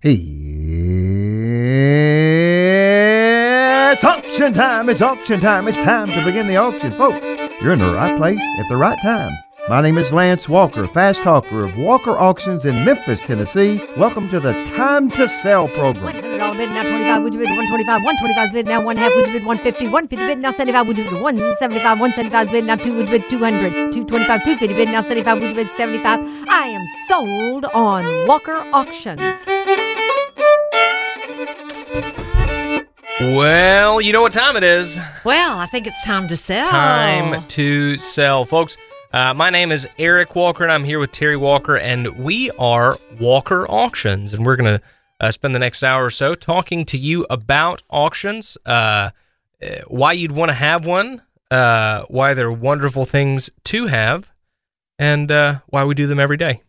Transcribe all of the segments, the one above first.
It's auction time! It's auction time! It's time to begin the auction, folks. You're in the right place at the right time. My name is Lance Walker, fast talker of Walker Auctions in Memphis, Tennessee. Welcome to the Time to Sell program. $100 bid now 25 would you bid 125 125 bid now one half would you bid 150 150 bid now 75 would you bid 175 175 bid now 2 would you bid 200 225 250 bid now 75 would you bid 75 I am sold on Walker Auctions Well, you know what time it is. Well, I think it's time to sell. Time to sell, folks. Uh, my name is Eric Walker, and I'm here with Terry Walker, and we are Walker Auctions, and we're gonna uh, spend the next hour or so talking to you about auctions, uh, uh, why you'd want to have one, uh, why they're wonderful things to have, and uh, why we do them every day,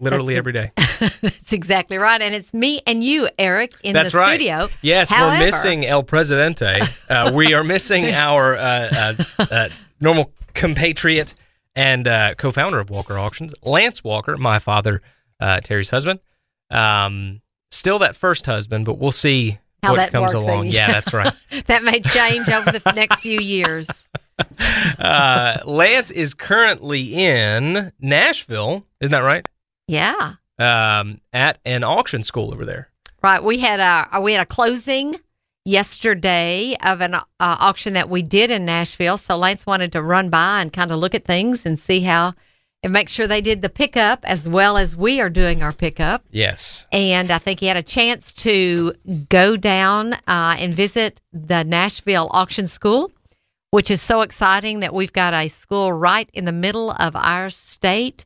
literally That's every day. That's exactly right. And it's me and you, Eric, in That's the right. studio. Yes, However- we're missing El Presidente. Uh, we are missing our uh, uh, uh, normal compatriot and uh, co-founder of Walker Auctions, Lance Walker, my father, uh, Terry's husband. Um, still that first husband, but we'll see How what that comes along. Yeah, that's right. that may change over the next few years. Uh, Lance is currently in Nashville, isn't that right? Yeah. Um, at an auction school over there. Right. We had a we had a closing yesterday of an uh, auction that we did in Nashville. So Lance wanted to run by and kind of look at things and see how and make sure they did the pickup as well as we are doing our pickup. Yes. And I think he had a chance to go down uh, and visit the Nashville Auction School, which is so exciting that we've got a school right in the middle of our state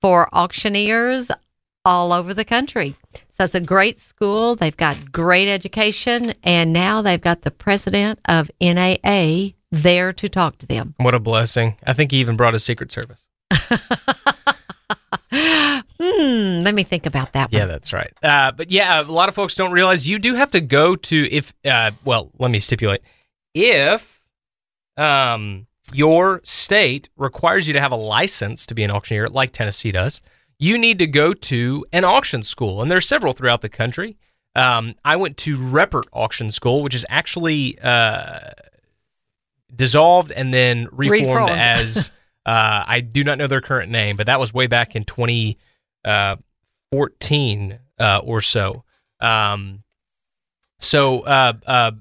for auctioneers all over the country. So it's a great school. They've got great education, and now they've got the president of NAA there to talk to them. What a blessing. I think he even brought his Secret Service. Hmm, let me think about that one. Yeah, that's right. Uh, but yeah, a lot of folks don't realize you do have to go to if. Uh, well, let me stipulate if um, your state requires you to have a license to be an auctioneer, like Tennessee does. You need to go to an auction school, and there are several throughout the country. Um, I went to Reppert Auction School, which is actually uh, dissolved and then reformed, Reformed. as uh, I do not know their current name, but that was way back in 2014 uh, or so. Um, so, uh, uh,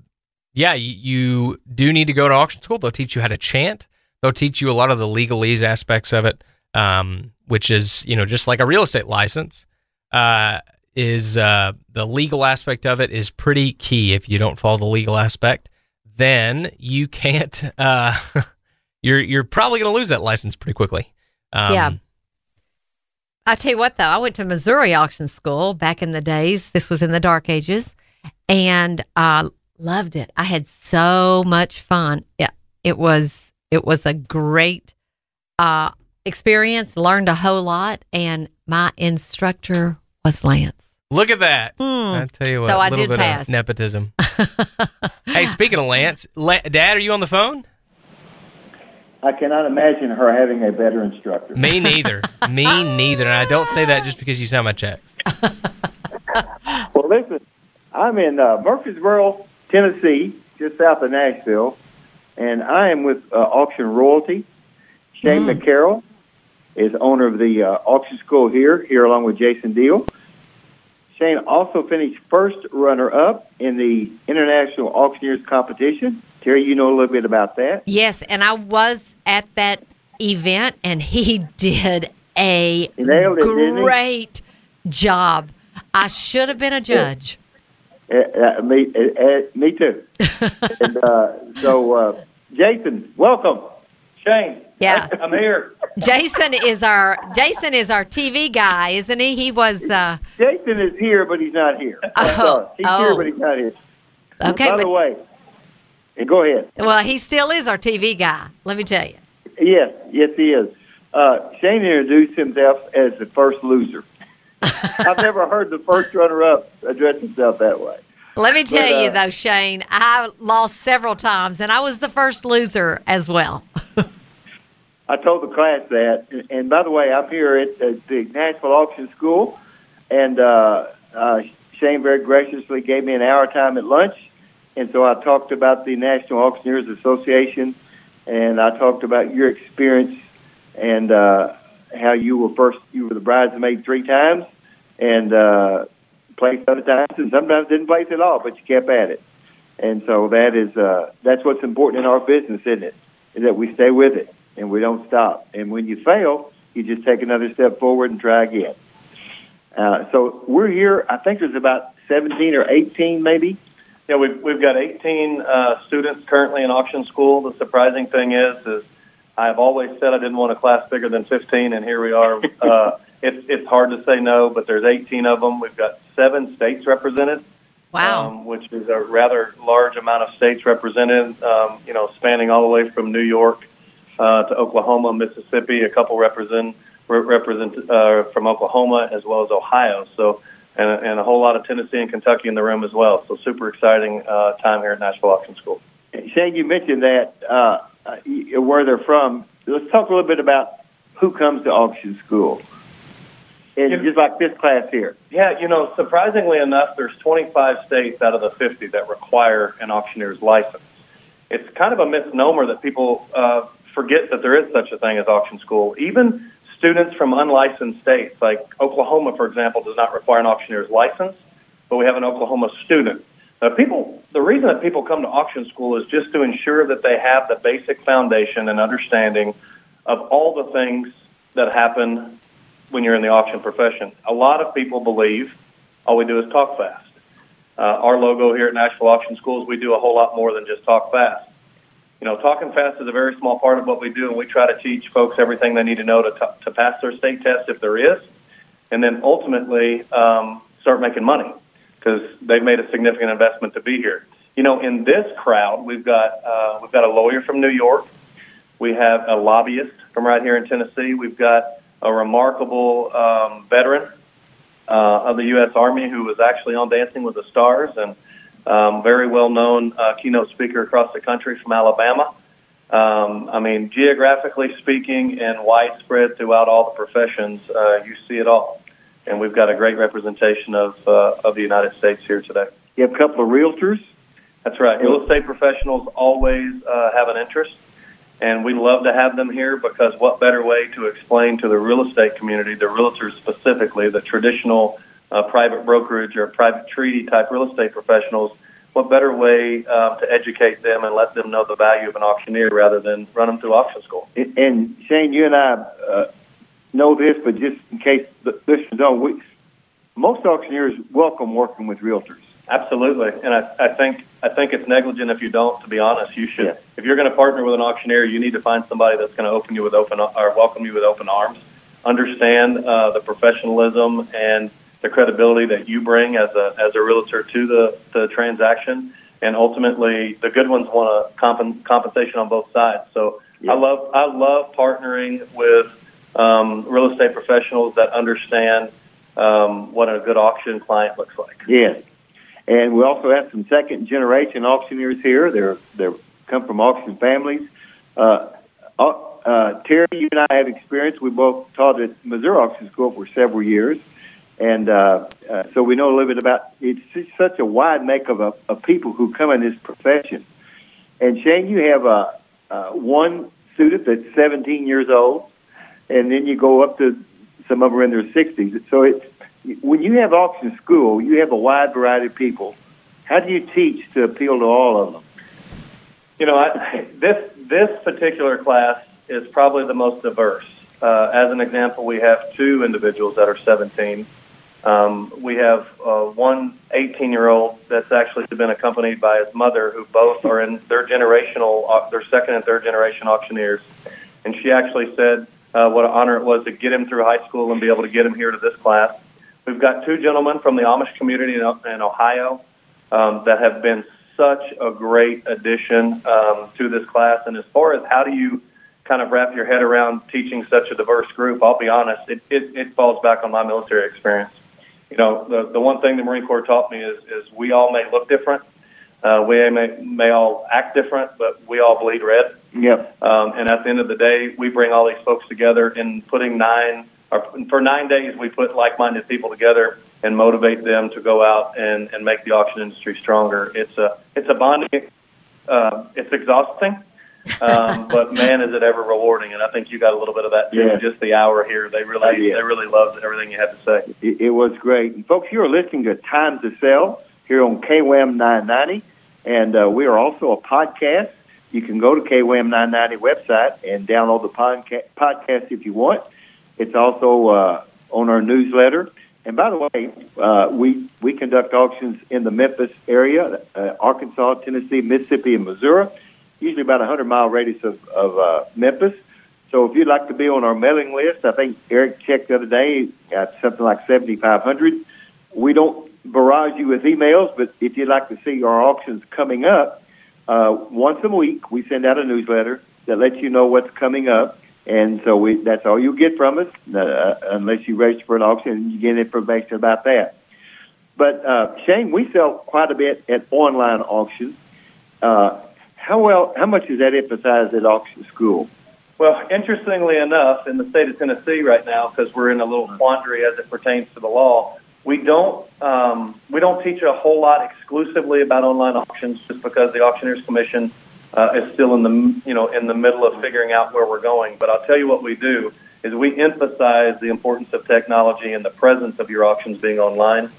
yeah, you, do need to go to auction school. They'll teach you how to chant. They'll teach you a lot of the legalese aspects of it, um, which is you know just like a real estate license. Uh, is uh, the legal aspect of it is pretty key. If you don't follow the legal aspect, then you can't. Uh, you're you're probably going to lose that license pretty quickly. Um, Yeah. I tell you what, though, I went to Missouri Auction School back in the days. This was in the dark ages, and uh, loved it. I had so much fun. Yeah, it was it was a great uh, experience. Learned a whole lot, and my instructor was Lance. Look at that. Hmm. I tell you what, So a I little did bit pass. of nepotism. hey, speaking of Lance, La- Dad, are you on the phone? I cannot imagine her having a better instructor. Me neither. Me neither. And I don't say that just because you sign my checks. Well, listen, I'm in uh, Murfreesboro, Tennessee, just south of Nashville, and I am with uh, Auction Royalty. Shane McCarroll is owner of the uh, auction school here, here along with Jason Deal. Shane also finished first runner-up in the International Auctioneers Competition. Terry, you know a little bit about that. Yes, and I was at that event, and he did a it, great job. I should have been a judge. Uh, me, uh, uh, me too. and uh, so, uh, Jason, welcome. Shane, Yeah. I'm here. Jason is our Jason is our TV guy, isn't he? He was uh, Jason is here, but he's not here. Oh. He's oh. here, but he's not here. okay, By the way, and go ahead. well, he still is our TV guy. Let me tell you. Yes, yes, he is. Uh, Shane introduced himself as the first loser. I've never heard the first runner-up address himself that way. Let me tell But, you uh, though, Shane, I lost several times, and I was the first loser as well. I told the class that. And, and by the way, I'm here at, at the Nashville Auction School, and uh, uh, Shane very graciously gave me an hour time at lunch, and so I talked about the National Auctioneers Association, and I talked about your experience and uh, how you were first you were the bridesmaid three times, and uh, placed other times, and sometimes didn't place at all, but you kept at it. And so that is uh, that's what's important in our business, isn't it? Is that we stay with it and we don't stop. And when you fail, you just take another step forward and try again. Uh, so we're here. I think there's about 17 or 18, maybe. Yeah, we've we've got 18 uh, students currently in auction school. The surprising thing is, is I've always said I didn't want a class bigger than 15, and here we are. Uh, it's it's hard to say no, but there's 18 of them. We've got seven states represented. Wow. Um, which is a rather large amount of states represented. Um, you know, spanning all the way from New York uh, to Oklahoma, Mississippi. A couple represent represent uh, from Oklahoma as well as Ohio. So. And, and a whole lot of Tennessee and Kentucky in the room as well. So super exciting uh, time here at Nashville Auction School. Shane, you mentioned that uh, uh, where they're from. Let's talk a little bit about who comes to auction school. And Yeah. just like this class here. Yeah, you know, surprisingly enough, there's 25 states out of the 50 that require an auctioneer's license. It's kind of a misnomer that people uh, forget that there is such a thing as auction school. Even students from unlicensed states, like Oklahoma, for example, does not require an auctioneer's license, but we have an Oklahoma student. Now, people, the reason that people come to auction school is just to ensure that they have the basic foundation and understanding of all the things that happen when you're in the auction profession. A lot of people believe all we do is talk fast. Uh, our logo here at Nashville Auction Schools, we do a whole lot more than just talk fast. You know, talking fast is a very small part of what we do, and we try to teach folks everything they need to know to, t- to pass their state test if there is, and then ultimately um, start making money because they've made a significant investment to be here. You know, in this crowd, we've got uh, we've got a lawyer from New York, we have a lobbyist from right here in Tennessee, we've got a remarkable um, veteran uh, of the U.S. Army who was actually on Dancing with the Stars and um, very well known uh, keynote speaker across the country from Alabama. Um, I mean, geographically speaking and widespread throughout all the professions, uh, you see it all. And we've got a great representation of, uh, of the United States here today. You have a couple of realtors. That's right. Real estate professionals always uh, have an interest, and we love to have them here because what better way to explain to the real estate community, the realtors specifically, the traditional uh, private brokerage or private treaty type real estate professionals, what better way uh, to educate them and let them know the value of an auctioneer rather than run them through auction school? And Shane, you and I uh, know this, but just in case the listeners don't, we, most auctioneers welcome working with realtors. Absolutely, and I, I think I think it's negligent if you don't. To be honest, you should. Yeah. If you're going to partner with an auctioneer, you need to find somebody that's going to open you with open or welcome you with open arms. Understand uh, the professionalism and the credibility that you bring as a as a realtor to the the transaction, and ultimately the good ones want a comp- compensation on both sides. So Yeah. I love I love partnering with um, real estate professionals that understand um, what a good auction client looks like. Yes. And we also have some second generation auctioneers here. They're they come from auction families. Uh, uh, Terry, you and I have experience. We both taught at Missouri Auction School for several years, and uh, uh, so we know a little bit about. It's such a wide makeup of, of people who come in this profession. And Shane, you have uh, uh, one student that's 17 years old, and then you go up to some of them in their 60s. So it's when you have auction school, you have a wide variety of people. How do you teach to appeal to all of them? You know, I, this this particular class is probably the most diverse. Uh, as an example, we have two individuals that are 17. Um, we have uh, one 18 year old that's actually been accompanied by his mother, who both are in their generational, uh, their second and third generation auctioneers. And she actually said uh, what an honor it was to get him through high school and be able to get him here to this class. We've got two gentlemen from the Amish community in, in Ohio um, that have been such a great addition um, to this class. And as far as how do you kind of wrap your head around teaching such a diverse group, I'll be honest, it, it, it falls back on my military experience. You know, the, the one thing the Marine Corps taught me is, is we all may look different, uh, we may, may all act different, but we all bleed red. Yep. Um, and at the end of the day, we bring all these folks together in putting nine for nine days we put like-minded people together and motivate them to go out and, and make the auction industry stronger. It's a it's a bonding. Uh, it's exhausting, um, but man, is it ever rewarding! And I think you got a little bit of that too. Yeah. Just the hour here, they really Yeah. they really loved everything you had to say. It, it was great. And folks, you are listening to Time to Sell here on KWAM 990, and uh, we are also a podcast. You can go to KWAM 990 website and download the podca- podcast if you want. It's also uh, on our newsletter. And by the way, uh, we we conduct auctions in the Memphis area, uh, Arkansas, Tennessee, Mississippi, and Missouri. Usually about a hundred mile radius of, of uh, Memphis. So if you'd like to be on our mailing list, I think Eric checked the other day, got something like 7,500. We don't barrage you with emails, but if you'd like to see our auctions coming up, uh, once a week we send out a newsletter that lets you know what's coming up. And so we, that's all you'll get from us, uh, unless you register for an auction and you get information about that. But uh, Shane, we sell quite a bit at online auctions. Uh, how well? How much is that emphasized at auction school? Well, interestingly enough, in the state of Tennessee right now, because we're in a little quandary as it pertains to the law, we don't um, we don't teach a whole lot exclusively about online auctions, just because the Auctioneers Commission uh, is still in the you know in the middle of figuring out where we're going. But I'll tell you what we do is we emphasize the importance of technology and the presence of your auctions being online.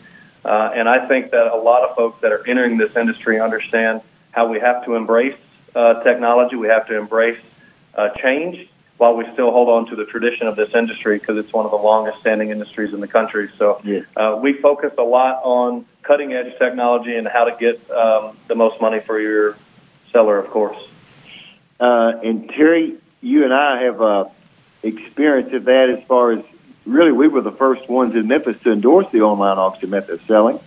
Uh, and I think that a lot of folks that are entering this industry understand how we have to embrace uh, technology. We have to embrace uh, change while we still hold on to the tradition of this industry because it's one of the longest standing industries in the country. So Yes. uh, we focus a lot on cutting edge technology and how to get um, the most money for your seller, of course. Uh, and Terry, you and I have uh, experience of that as far as really we were the first ones in Memphis to endorse the online auction method of selling,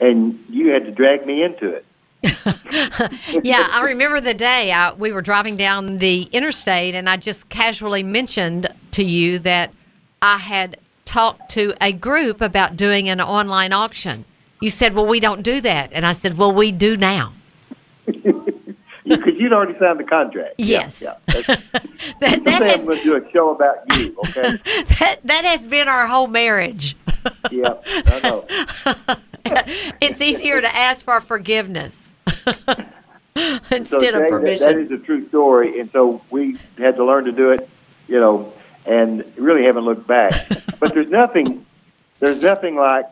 and you had to drag me into it. yeah, I remember the day I, we were driving down the interstate, and I just casually mentioned to you that I had talked to a group about doing an online auction. You said, "Well, we don't do that," and I said, "Well, we do now." Because you'd already signed the contract. Yes. Yeah. yeah. That's, That, that, I'm has, going to do a show about you, okay? that, that has been our whole marriage. yeah, I know. it's easier to ask for forgiveness instead so of Jay, that- permission. that is a true story, and so we had to learn to do it, you know, and really haven't looked back. but there's nothing, there's nothing like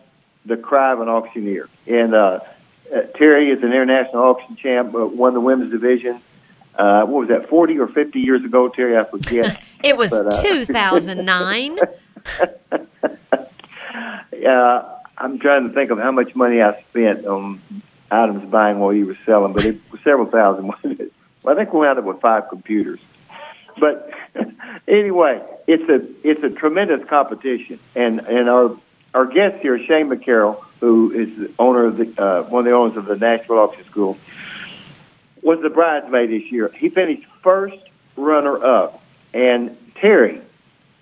the cry of an auctioneer. And uh, uh, Terry is an international auction champ, uh, won the women's division. Uh, what was that, 40 or 50 years ago, Terry? I forget. it was but, uh, 2009. uh, I'm trying to think of how much money I spent on items buying while you were selling, but it was several thousand. wasn't it? Well, I think we wound up with five computers. But anyway, it's a it's a tremendous competition, and and our our guest here, Shane McCarroll, who is the owner of the uh, one of the owners of the Nashville Auction School, was the bridesmaid this year. He finished first runner up, and Terry.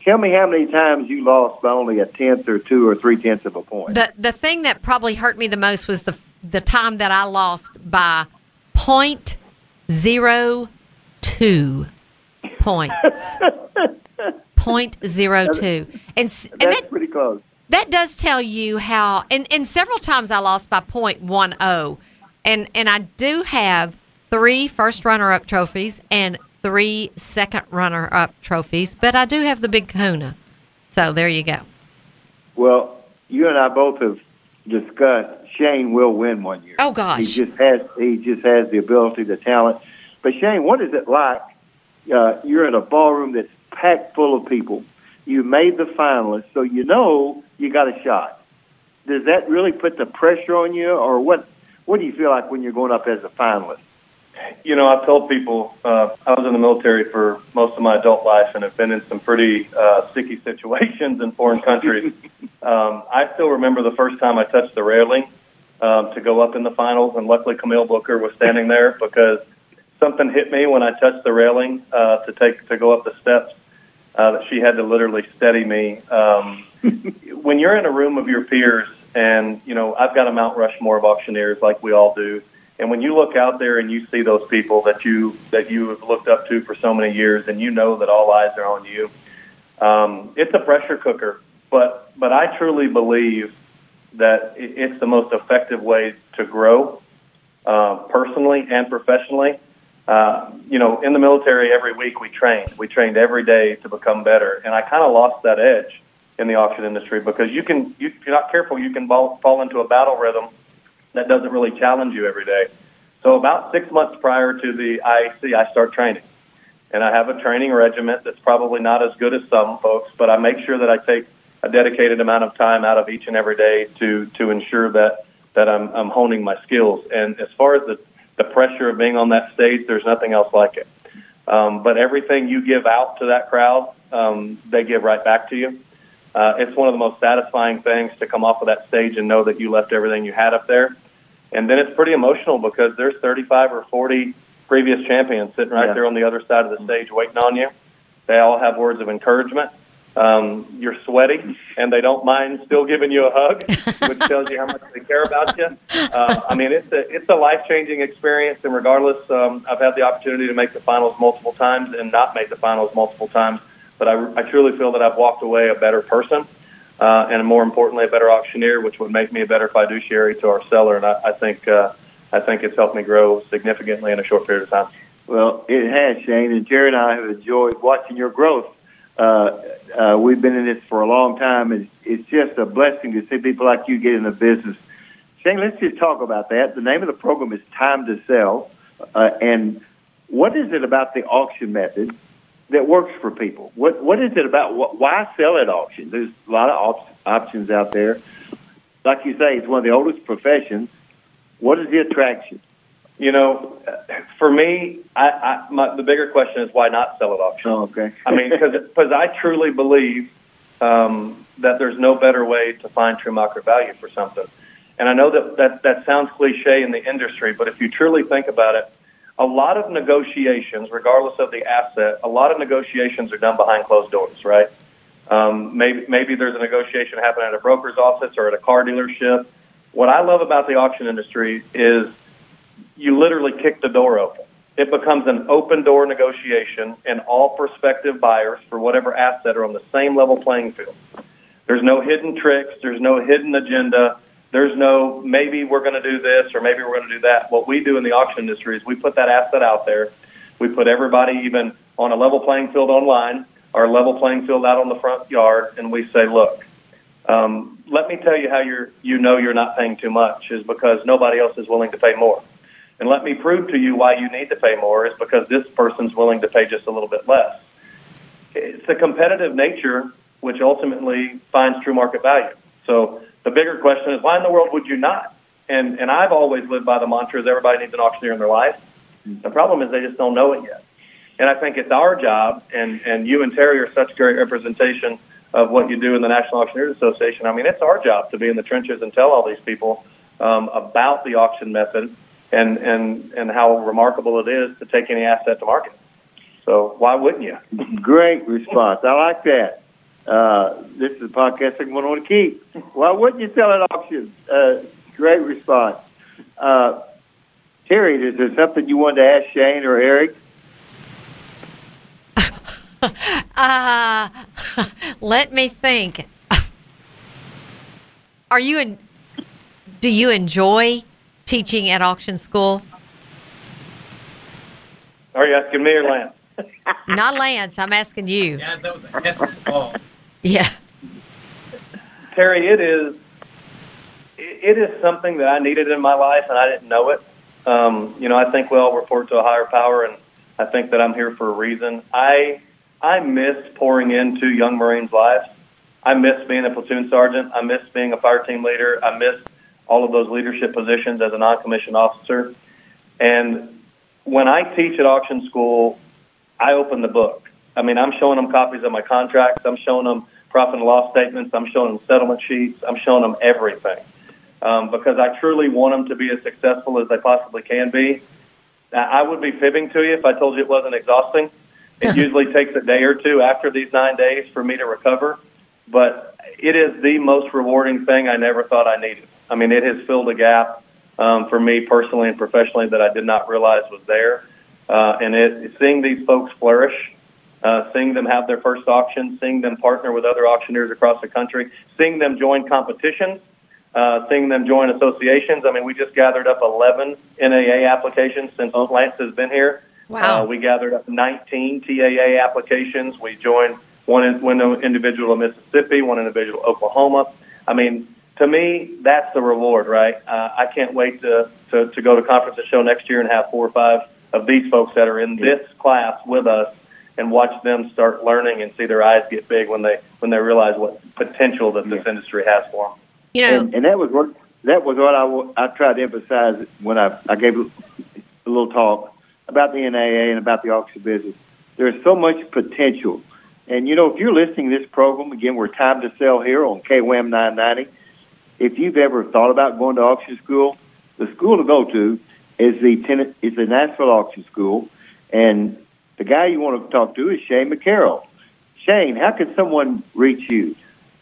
Tell me how many times you lost by only a tenth or two or three tenths of a point. The the thing that probably hurt me the most was the the time that I lost by point zero two points. point zero two, and and That's that pretty close. That does tell you how. And and several times I lost by point one oh, and and I do have three first runner up trophies and three second runner up trophies, but I do have the big Kahuna. So there you go. Well, you and I both have discussed Shane will win one year. Oh, gosh. he just has he just has the ability, the talent. But Shane, what is it like? Uh, you're in a ballroom that's packed full of people. You made the finalists, so you know you got a shot. Does that really put the pressure on you, or what? What do you feel like when you're going up as a finalist? You know, I've told people uh, I was in the military for most of my adult life and have been in some pretty uh, sticky situations in foreign countries. um, I still remember the first time I touched the railing um, to go up in the finals, and luckily Camille Booker was standing there because something hit me when I touched the railing uh, to take to go up the steps. Uh, that she had to literally steady me. Um, when you're in a room of your peers, and you know, I've got a Mount Rushmore of auctioneers, like we all do. And when you look out there and you see those people that you that you have looked up to for so many years, and you know that all eyes are on you, Um, it's a pressure cooker, but but I truly believe that it's the most effective way to grow uh, personally and professionally. Uh, you know, in the military, every week we trained. We trained every day to become better, and I kind of lost that edge in the auction industry because you can, you, if you're not careful, you can fall, fall into a battle rhythm that doesn't really challenge you every day. So about six months prior to the IAC, I start training, and I have a training regiment that's probably not as good as some folks, but I make sure that I take a dedicated amount of time out of each and every day to to ensure that that I'm, I'm honing my skills. And as far as the the pressure of being on that stage, there's nothing else like it. Um, but everything you give out to that crowd, um, they give right back to you. Uh, it's one of the most satisfying things to come off of that stage and know that you left everything you had up there. And then it's pretty emotional because there's 35 or 40 previous champions sitting right yeah. there on the other side of the stage waiting on you. They all have words of encouragement. Um, you're sweaty, and they don't mind still giving you a hug, which tells you how much they care about you. Uh, I mean, it's a it's a life changing experience, and regardless, um, I've had the opportunity to make the finals multiple times and not make the finals multiple times, but I, I truly feel that I've walked away a better person, uh, and more importantly, a better auctioneer, which would make me a better fiduciary to our seller, and I, I think uh, I think it's helped me grow significantly in a short period of time. Well, it has, Shane, and Jerry and I have enjoyed watching your growth uh, uh, we've been in this for a long time, and it's just a blessing to see people like you get in the business. Shane, let's just talk about that. The name of the program is Time to Sell, uh, and what is it about the auction method that works for people? What What is it about? What, why sell at auction? There's a lot of op- options out there. Like you say, it's one of the oldest professions. What is the attraction? You know, for me, I, I my, the bigger question is why not sell at auction? Oh, okay. I mean, because I truly believe um, that there's no better way to find true market value for something. And I know that, that that sounds cliche in the industry, but if you truly think about it, a lot of negotiations, regardless of the asset, a lot of negotiations are done behind closed doors, right? Um, maybe maybe there's a negotiation happening at a broker's office or at a car dealership. What I love about the auction industry is you literally kick the door open. It becomes an open door negotiation, and all prospective buyers for whatever asset are on the same level playing field. There's no hidden tricks, there's no hidden agenda, there's no maybe we're going to do this or maybe we're going to do that. What we do in the auction industry is we put that asset out there. We put everybody even on a level playing field online a level playing field out on the front yard, and we say, look, um, let me tell you how you're, you know you're not paying too much is because nobody else is willing to pay more. And let me prove to you why you need to pay more is because this person's willing to pay just a little bit less. It's the competitive nature which ultimately finds true market value. So the bigger question is why in the world would you not? And and I've always lived by the mantra is everybody needs an auctioneer in their life. The problem is they just don't know it yet. And I think it's our job, and, and you and Terry are such great representation of what you do in the National Auctioneers Association. I mean, it's our job to be in the trenches and tell all these people um, about the auction method and and and how remarkable it is to take any asset to market. So why wouldn't you? Great response. I like that. Uh, this is a podcast I'm going to want to keep. Why wouldn't you sell at auction? Uh, great response. Uh, Terry, is there something you wanted to ask Shane or Eric? uh, let me think. Are you in? Do you enjoy teaching at auction school? Are you asking me or Lance? Not Lance. I'm asking you. Yeah, that was a Yeah. Terry, it is. It is something that I needed in my life, and I didn't know it. Um, you know, I think we all report to a higher power, and I think that I'm here for a reason. I I miss pouring into young Marines' lives. I miss being a platoon sergeant. I miss being a fire team leader. I miss all of those leadership positions as a non-commissioned officer. And when I teach at auction school, I open the book. I mean, I'm showing them copies of my contracts. I'm showing them profit and loss statements. I'm showing them settlement sheets. I'm showing them everything um, because I truly want them to be as successful as they possibly can be. I would be fibbing to you if I told you it wasn't exhausting. It usually takes a day or two after these nine days for me to recover, but it is the most rewarding thing I never thought I needed. I mean, it has filled a gap um, for me personally and professionally that I did not realize was there. Uh, and it, seeing these folks flourish uh, seeing them have their first auction, seeing them partner with other auctioneers across the country, seeing them join competitions, uh, seeing them join associations. I mean, we just gathered up 11 NAA applications since Lance has been here. Wow. Uh, we gathered up 19 TAA applications. We joined one, in, one individual in Mississippi, one individual in Oklahoma. I mean, to me, that's the reward, right? Uh, I can't wait to, to, to go to conference and show next year and have four or five of these folks that are in this class with us and watch them start learning and see their eyes get big when they when they realize what potential that this industry has for them. You know, and, and that was what that was what I, I tried to emphasize when I, I gave a little talk about the NAA and about the auction business. There's so much potential. And, you know, if you're listening to this program, again, we're Time to Sell here on KWAM 990. If you've ever thought about going to auction school, the school to go to is the tenant, is the Nashville Auction School. And the guy you want to talk to is Shane McCarroll. Shane, how can someone reach you?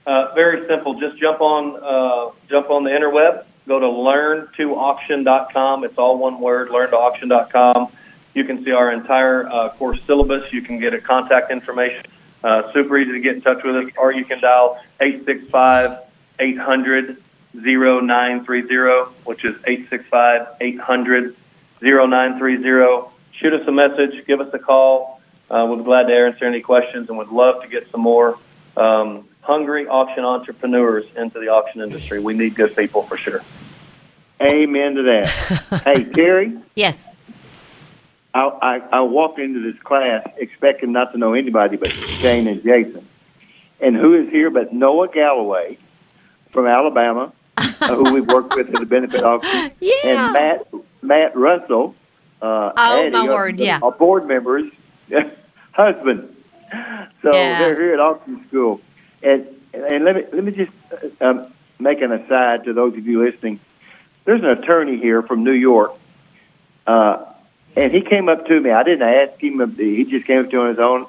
Uh, very simple. Just jump on uh, jump on the interweb. Go to learn2auction.com. It's all one word. Learn2auction.com. You can see our entire uh, course syllabus. You can get a contact information. Uh, super easy to get in touch with us, or you can dial 865 800 0930, which is 865 800 0930. Shoot us a message, give us a call. Uh, we'll be glad to answer any questions and would love to get some more um, hungry auction entrepreneurs into the auction industry. We need good people for sure. Amen to that. hey, Terry. yes. I, I, I walked into this class expecting not to know anybody but Shane and Jason. And who is here but Noah Galloway from Alabama, uh, who we've worked with at the benefit auction, Yeah. and Matt Matt Russell. Uh, Oh, my word, yeah. Our board members, husband. So Yeah. they're here at auction school, and and let me let me just uh, um, make an aside to those of you listening. There's an attorney here from New York. Uh, and he came up to me. I didn't ask him. He just came up to me on his own.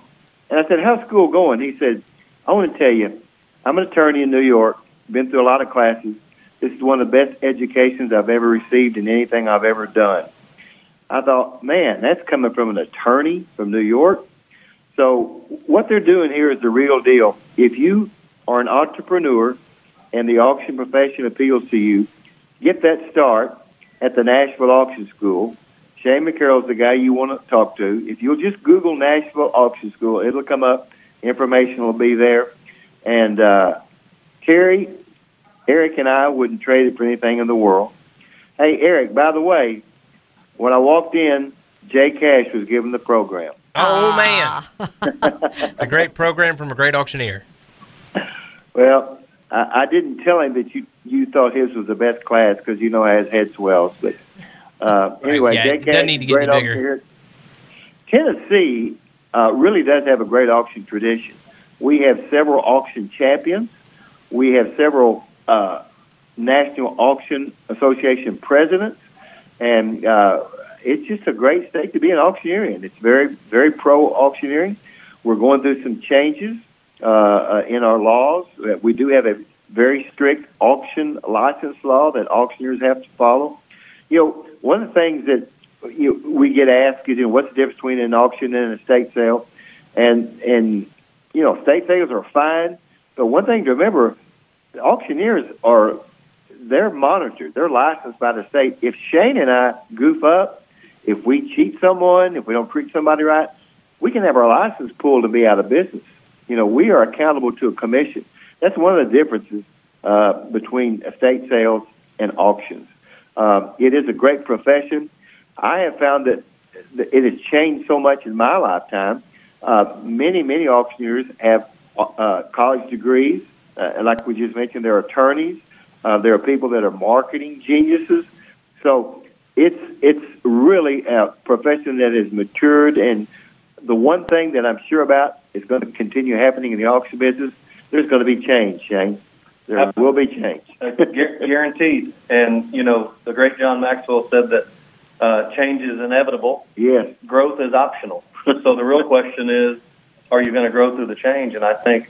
And I said, how's school going? He said, I want to tell you, I'm an attorney in New York, been through a lot of classes. This is one of the best educations I've ever received in anything I've ever done. I thought, man, that's coming from an attorney from New York. So what they're doing here is the real deal. If you are an entrepreneur and the auction profession appeals to you, get that start at the Nashville Auction School. Shane McCarroll's the guy you want to talk to. If you'll just Google Nashville Auction School, it'll come up. Information will be there. And uh, Terry, Eric, and I wouldn't trade it for anything in the world. Hey, Eric, by the way, when I walked in, Jay Cash was giving the program. Oh Ah. man, it's a great program from a great auctioneer. Well, I, I didn't tell him that you you thought his was the best class because you know I has head swells. But uh, anyway, yeah, it need to get bigger. Tennessee uh, really does have a great auction tradition. We have several auction champions. We have several uh, National Auction Association presidents, and uh, it's just a great state to be an auctioneer in. It's very, very pro auctioneering. We're going through some changes uh, uh, in our laws. We do have a very strict auction license law that auctioneers have to follow. You know, one of the things that you we get asked is, you know, what's the difference between an auction and an estate sale? And and you know, estate sales are fine, but one thing to remember, the auctioneers are they're monitored, they're licensed by the state. If Shane and I goof up, if we cheat someone, if we don't treat somebody right, we can have our license pulled and be out of business. You know, we are accountable to a commission. That's one of the differences uh, between estate sales and auctions. Um, it is a great profession. I have found that it has changed so much in my lifetime. Uh, many, many auctioneers have uh, college degrees. Uh, like we just mentioned, there are attorneys. Uh, there are people that are marketing geniuses. So it's it's really a profession that has matured. And the one thing that I'm sure about is going to continue happening in the auction business. There's going to be change, Shane. There will be change. Uh, guaranteed. And you know, the great John Maxwell said that uh, change is inevitable. yes. Growth is optional. so the real question is, are you going to grow through the change? And I think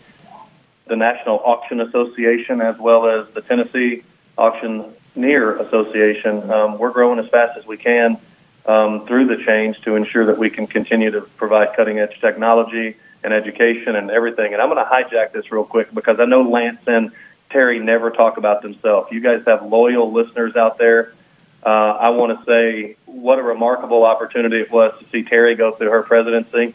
the National Auction Association, as well as the Tennessee Auctioneer Association, um, we're growing as fast as we can um, through the change to ensure that we can continue to provide cutting edge technology and education and everything. And I'm going to hijack this real quick because I know Lance and Terry never talk about themselves. You guys have loyal listeners out there. Uh, I want to say what a remarkable opportunity it was to see Terry go through her presidency.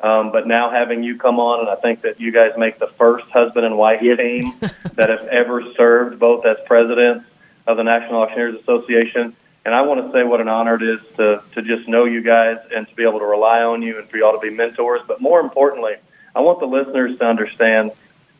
Um, but now having you come on, and I think that you guys make the first husband and wife team that have ever served both as presidents of the National Auctioneers Association. And I want to say what an honor it is to, to just know you guys and to be able to rely on you and for y'all to be mentors. But more importantly, I want the listeners to understand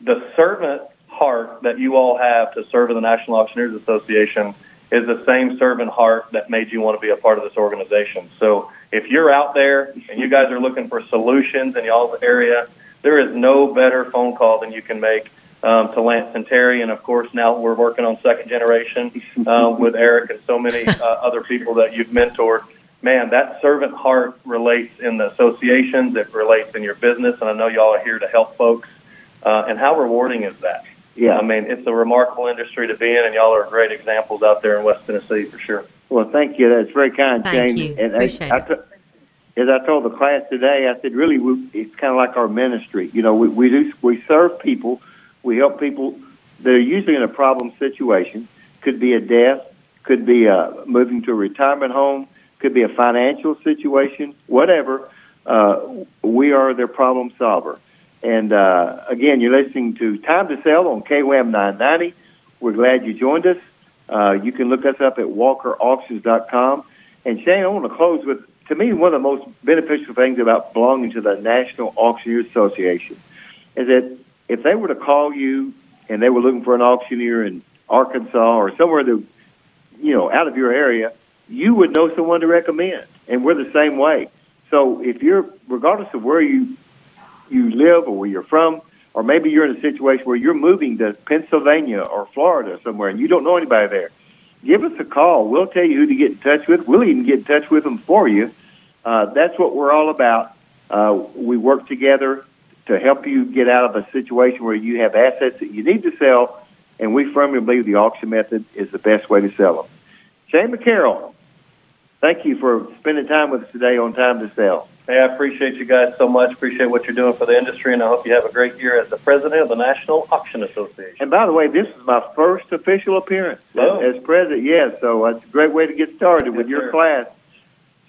the servant heart that you all have to serve in the National Auctioneers Association is the same servant heart that made you want to be a part of this organization. So if you're out there and you guys are looking for solutions in y'all's area, there is no better phone call than you can make um, to Lance and Terry. And of course, now we're working on second generation uh, with Eric and so many uh, other people that you've mentored. Man, that servant heart relates in the associations, it relates in your business. And I know y'all are here to help folks. Uh, and how rewarding is that? Yeah. I mean, it's a remarkable industry to be in, and y'all are great examples out there in West Tennessee for sure. Well, thank you. That's very kind, Thank Shane. you. And Appreciate I, it. I t- as I told the class today, I said, really, we, it's kind of like our ministry. You know, we, we do we serve people, we help people that are usually in a problem situation. Could be a death, could be uh, moving to a retirement home, could be a financial situation, whatever. Uh, we are their problem solver. And uh, again, you're listening to Time to Sell on KWAM 990. We're glad you joined us. Uh, you can look us up at walkerauctions.com. And Shane, I want to close with, to me, one of the most beneficial things about belonging to the National Auctioneer Association is that if they were to call you and they were looking for an auctioneer in Arkansas or somewhere that, you know, out of your area, you would know someone to recommend. And we're the same way. So if you're, regardless of where you you live or where you're from, or maybe you're in a situation where you're moving to Pennsylvania or Florida somewhere and you don't know anybody there, give us a call. We'll tell you who to get in touch with. We'll even get in touch with them for you. Uh, that's what we're all about. Uh, we work together to help you get out of a situation where you have assets that you need to sell, and we firmly believe the auction method is the best way to sell them. Shane McCarroll, thank you for spending time with us today on Time to Sell. Hey, I appreciate you guys so much. Appreciate what you're doing for the industry, and I hope you have a great year as the president of the National Auction Association. And by the way, this is my first official appearance Oh. as president. Yes, so it's a great way to get started with your sir. class.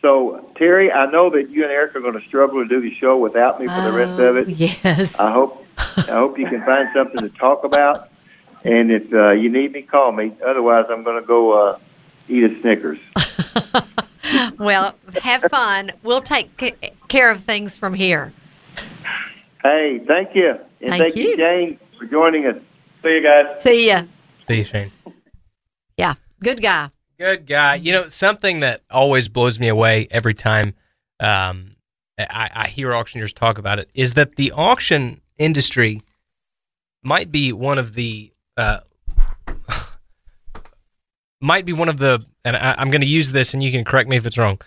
So, Terry, I know that you and Eric are going to struggle to do the show without me for the rest of Oh, it. Yes. I hope I hope you can find something to talk about. And if uh, you need me, call me. Otherwise, I'm going to go uh, eat a Snickers. Well, have fun. We'll take c- care of things from here. Hey, thank you, and Thank thank, you, you. Shane, for joining us. See you guys. See ya. See you, Shane. Yeah, good guy. Good guy. You know, something that always blows me away every time um, I, I hear auctioneers talk about it is that the auction industry might be one of the uh, might be one of the, and I, I'm going to use this, and you can correct me if it's wrong,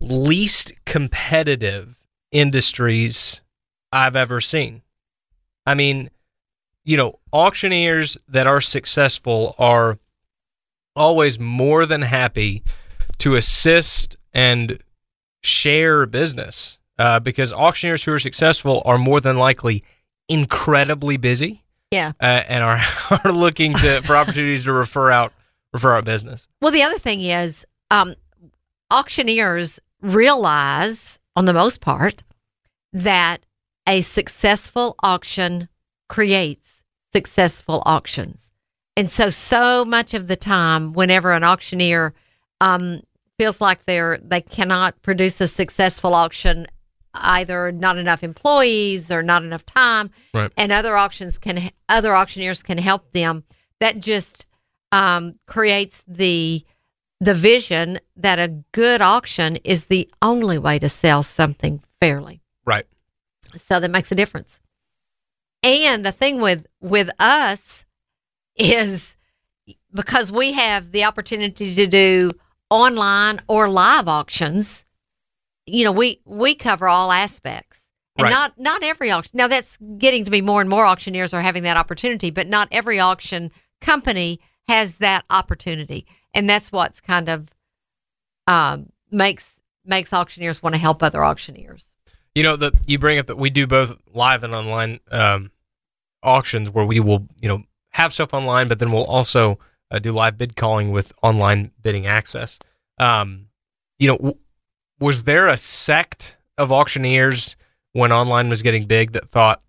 least competitive industries I've ever seen. I mean, you know, auctioneers that are successful are always more than happy to assist and share business uh, because auctioneers who are successful are more than likely incredibly busy Yeah. uh, and are, are looking to, for opportunities to refer out refer out business. Well, the other thing is, um, auctioneers realize, on the most part, that a successful auction creates successful auctions. And so, so much of the time, whenever an auctioneer um, feels like they're they cannot produce a successful auction, either not enough employees or not enough time, Right. and other auctions can other auctioneers can help them. That just um, creates the the vision that a good auction is the only way to sell something fairly. Right. So that makes a difference. And the thing with with us is because we have the opportunity to do online or live auctions, you know, we we cover all aspects. And Right. not not every auction. Now that's getting to be more and more auctioneers are having that opportunity, but not every auction company has that opportunity. And that's what's kind of um, makes makes auctioneers want to help other auctioneers. You know, the you bring up that we do both live and online um, auctions where we will, you know, have stuff online, but then we'll also uh, do live bid calling with online bidding access. Um, you know, w- was there a sect of auctioneers when online was getting big that thought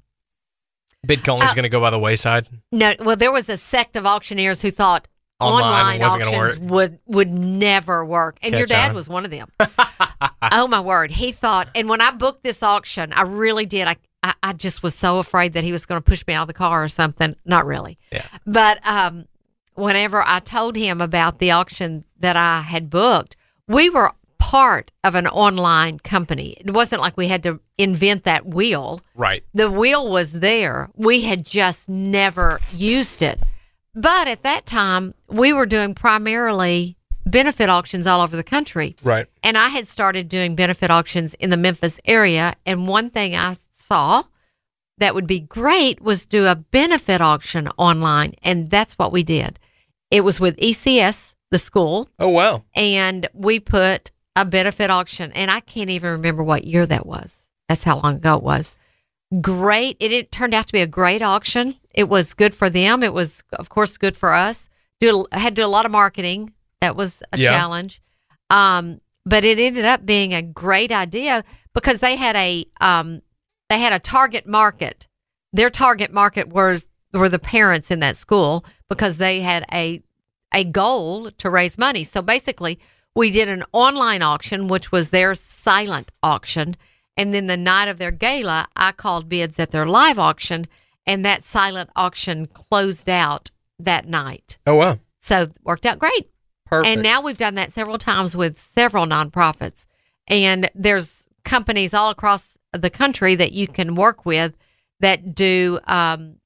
bid calling is Uh, going to go by the wayside? No, well, there was a sect of auctioneers who thought Online online, auctions would would never work, and your dad on. was one of them. oh my word, he thought. And when I booked this auction, I really did. I I, I just was so afraid that he was going to push me out of the car or something. Not really, Yeah. but um, whenever I told him about the auction that I had booked, we were part of an online company. It wasn't like we had to invent that wheel Right. the wheel was there. We had just never used it. But at that time, we were doing primarily benefit auctions all over the country. Right. And I had started doing benefit auctions in the Memphis area. And one thing I saw that would be great was do a benefit auction online. And that's what we did. It was with ECS, the school, Oh wow. and we put a benefit auction and i can't even remember what year that was. That's how long ago it was. Great it, it turned out to be a great auction. It was good for them. It was of course good for us. Do I had to do a lot of marketing. That was a Yeah. challenge. Um, but it ended up being a great idea because they had a um, they had a target market. Their target market was were the parents in that school because they had a a goal to raise money. So basically, we did an online auction, which was their silent auction. And then the night of their gala, I called bids at their live auction, and that silent auction closed out that night. Oh wow. So worked out great. Perfect. And now we've done that several times with several nonprofits. And there's companies all across the country that you can work with that do, um,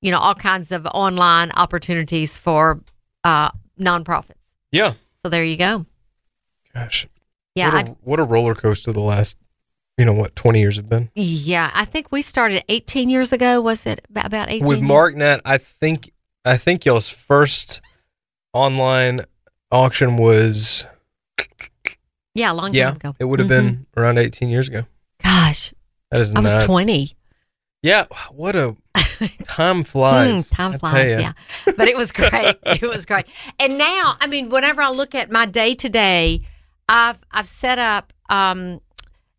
you know, all kinds of online opportunities for uh, nonprofits. yeah. So there you go. Gosh. Yeah, What a, what a roller coaster the last, you know, what twenty years have been. Yeah. I think we started 18 years ago. Was it about, about 18? With years? MarkNet, I think I think y'all's first online auction was Yeah, a long yeah, time ago. it would have Mhm. been around eighteen years ago. Gosh, That is I was 20. Yeah, what a time flies. Mm, time I flies, yeah. But it was great. it was great. And now, I mean, whenever I look at my day to day, I've I've set up. Um,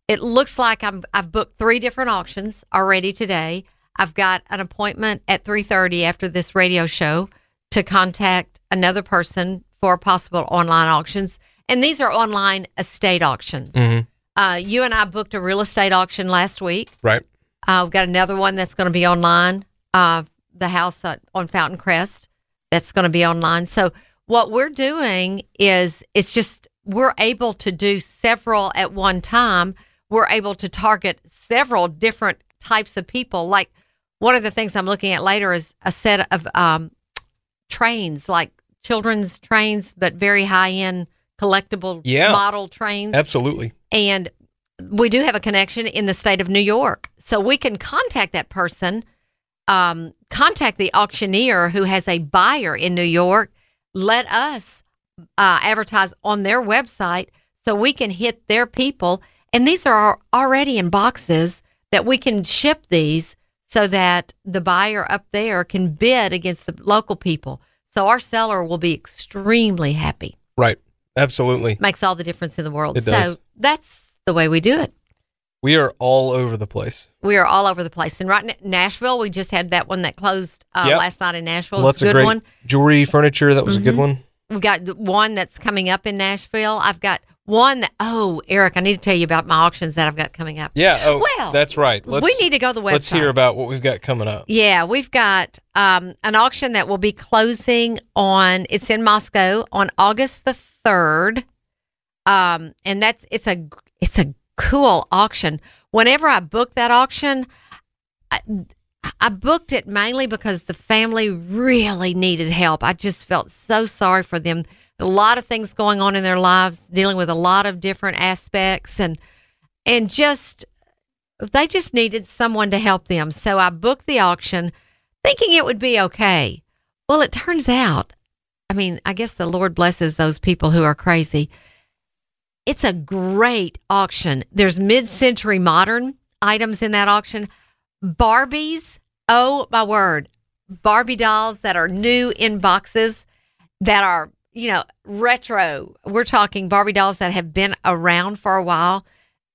it looks like I'm I've booked three different auctions already today. I've got an appointment at three thirty after this radio show to contact another person for possible online auctions, and these are online estate auctions. Mhm. Uh, you and I booked a real estate auction last week. Right. Uh, we've got another one that's going to be online. Uh, the house uh, on Fountain Crest that's going to be online. So what we're doing is it's just we're able to do several at one time. We're able to target several different types of people. Like one of the things I'm looking at later is a set of um, trains, like children's trains, but very high end collectible Yeah. model trains Absolutely. and we do have a connection in the state of New York, so we can contact that person, um, contact the auctioneer who has a buyer in New York. Let us uh, advertise on their website so we can hit their people, and these are already in boxes that we can ship these so that the buyer up there can bid against the local people. So our seller will be extremely happy Right. Absolutely. makes all the difference in the world. It does. So that's the way we do it. We are all over the place. We are all over the place. And right now, Nashville, we just had that one that closed uh, Yep. last night in Nashville. Lots it's a of good great one. jewelry, furniture. That was a good Mhm. one. We've got one that's coming up in Nashville. I've got one that, oh, Eric, I need to tell you about my auctions that I've got coming up. Yeah. Oh, Well, that's right. Let's, we need to go to the website. Let's hear about what we've got coming up. Yeah, we've got um, an auction that will be closing on. It's in Moscow on August the third, um, and that's it's a it's a cool auction. Whenever I book that auction, I, I booked it mainly because the family really needed help. I just felt so sorry for them. A lot of things going on in their lives, dealing with a lot of different aspects, and and just they just needed someone to help them. So I booked the auction thinking it would be okay. Well, it turns out, I mean, I guess the Lord blesses those people who are crazy. It's a great auction. There's mid century modern, items in that auction. Barbies, oh my word, Barbie dolls that are new in boxes that are, you know, retro. We're talking Barbie dolls that have been around for a while.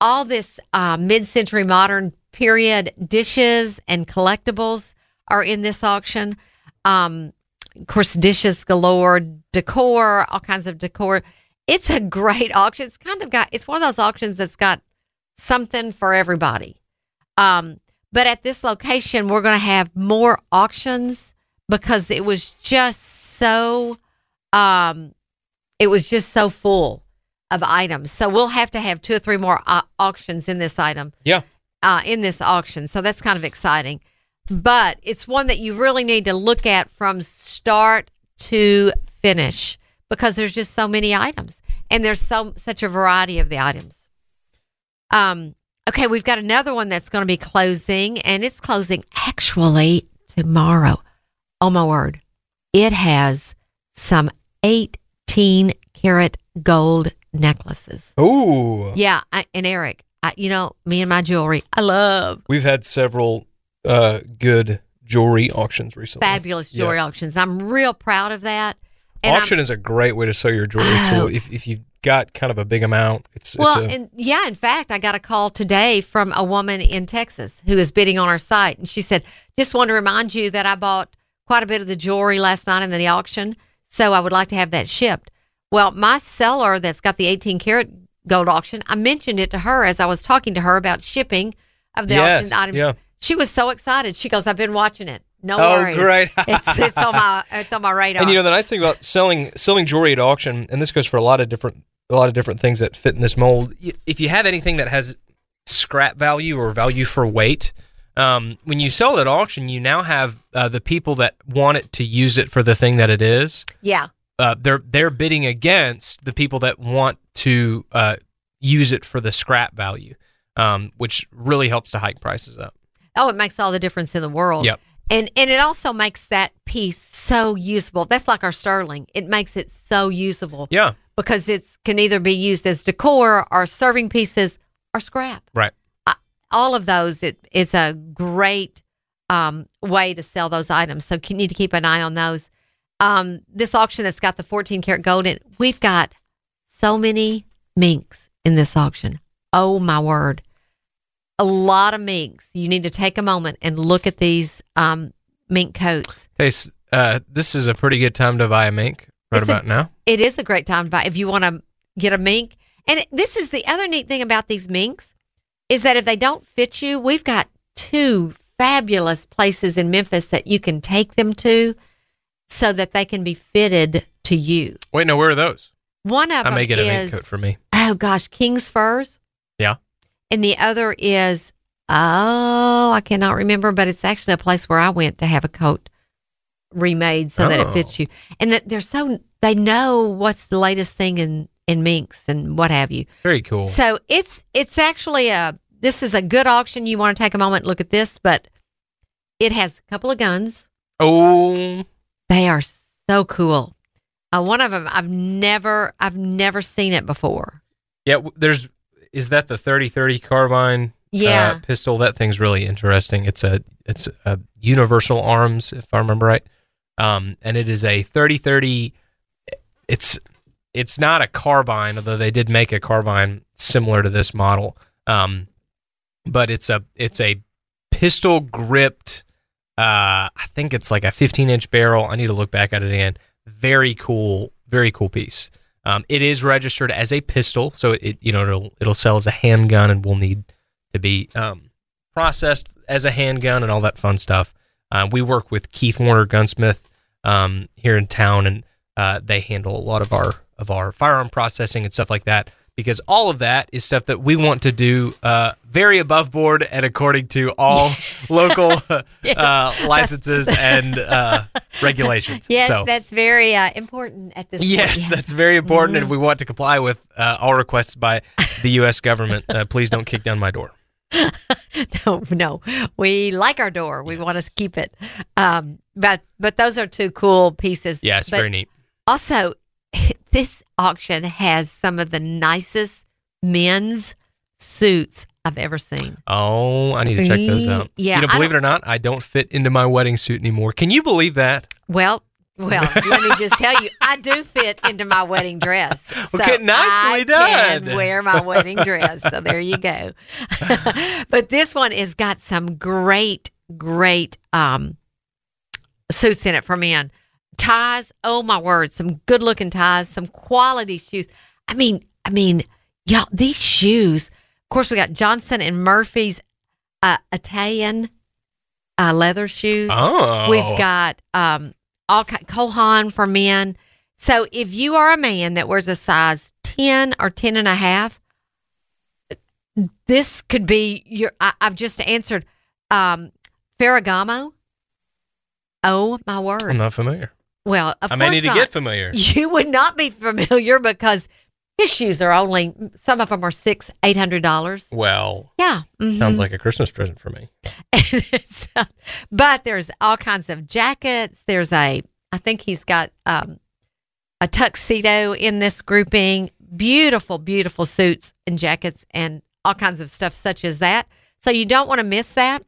All this uh, mid century modern period dishes and collectibles are in this auction. Um, of course, dishes galore, decor, all kinds of decor. It's a great auction. It's kind of got, it's one of those auctions that's got something for everybody. Um, but at this location, we're going to have more auctions because it was just so, um, it was just so full of items. So we'll have to have two or three more uh, auctions in this item, Yeah. uh, in this auction. So that's kind of exciting. But it's one that you really need to look at from start to finish because there's just so many items and there's so such a variety of the items. Um, okay, we've got another one that's going to be closing, and it's closing actually tomorrow. Oh my word! It has some 18 karat gold necklaces. Ooh. Yeah, I, and Eric, I, you know me and my jewelry, I love We've had several uh, good jewelry auctions recently. fabulous Yeah. jewelry auctions. I'm real proud of that. And I'm- Auction is a great way to sell your jewelry Oh. too. If if you've got kind of a big amount, it's Well, it's a, and yeah, in fact, I got a call today from a woman in Texas who is bidding on our site, and she said, "Just want to remind you that I bought quite a bit of the jewelry last night in the auction, so I would like to have that shipped." Well, my seller that's got the 18 karat gold auction, I mentioned it to her as I was talking to her about shipping of the Yes, auction items. yeah. She was so excited. She goes, "I've been watching it. No Oh, worries. great. it's it's on my it's on my radar." And you know the nice thing about selling selling jewelry at auction, and this goes for a lot of different a lot of different things that fit in this mold. If you have anything that has scrap value or value for weight, um, when you sell it at auction, you now have uh, the people that want it to use it for the thing that it is. yeah. Uh, they're they're bidding against the people that want to uh, use it for the scrap value, um, which really helps to hike prices up. Oh, it makes all the difference in the world. Yep. And and it also makes that piece so usable. That's like our sterling. It makes it so usable Yeah, because it's can either be used as decor or serving pieces or scrap. right. All of those it is a great um, way to sell those items. So you need to keep an eye on those. Um, this auction that's got the 14 karat gold in, we've got so many minks in this auction. Oh my word. A lot of minks. You need to take a moment and look at these um, mink coats. Hey, uh, this is a pretty good time to buy a mink right It's a- about now. It is a great time to buy if you want to get a mink. And this is the other neat thing about these minks is that if they don't fit you, we've got two fabulous places in Memphis that you can take them to so that they can be fitted to you. Wait, no, where are those? One of them I them may get a mink is coat for me. oh gosh, King's Furs. Yeah. And the other is oh, I cannot remember, but it's actually a place where I went to have a coat remade so that it Oh. fits you. And that they're so they know what's the latest thing in in minks and what have you. Very cool. So it's it's actually a this is a good auction. You want to take a moment and look at this, but it has a couple of guns. Oh, They are so cool. Uh, one of them I've never I've never seen it before. yeah. There's is that the thirty thirty carbine? Yeah. uh, pistol. That thing's really interesting. It's a it's a universal arms, if I remember right. Um, and it is a thirty thirty. It's it's not a carbine, although they did make a carbine similar to this model. Um, but it's a it's a pistol gripped. Uh, I think it's like a 15 inch barrel. I need to look back at it again. Very cool, very cool piece. Um, it is registered as a pistol, so it you know it'll it'll sell as a handgun and will need to be um, processed as a handgun and all that fun stuff. Uh, we work with Keith Warner Gunsmith um, here in town, and uh, they handle a lot of our of our firearm processing and stuff like that. Because all of that is stuff that we want to do uh, very above board and according to all local uh, licenses and uh, regulations. Yes, so, that's very uh, important at this Yes, point. that's very important, and we want to comply with uh, all requests by the U.S. government. Uh, please don't kick down my door. no, no. We like our door. We want to keep it. Um, but but those are two cool pieces. Yeah, it's But very neat. Also, this auction has some of the nicest men's suits I've ever seen. Oh, I need to check those out. Yeah, You know, believe it or not, I don't fit into my wedding suit anymore. Can you believe that? Well, well, let me just tell you, I do fit into my wedding dress. So Okay, nicely I done. Can wear my wedding dress. So there you go. but this one has got some great, great um, suits in it for men. Ties, oh my word, some good looking ties, some quality shoes. I mean, I mean, y'all, these shoes. Of course, we got Johnson and Murphy's uh, Italian uh, leather shoes. Oh. We've got um, all Cole Haan for men. So if you are a man that wears a size 10 or 10 and a half, this could be your. I, I've just answered um, Ferragamo. Oh my word! I'm not familiar. well, of I may need to get familiar. You would not be familiar because his shoes are only some of them are six, eight hundred dollars. Well, Yeah, mhm. sounds like a Christmas present for me. But there's all kinds of jackets. There's a, I think he's got um, a tuxedo in this grouping. Beautiful, beautiful suits and jackets and all kinds of stuff such as that. So you don't want to miss that.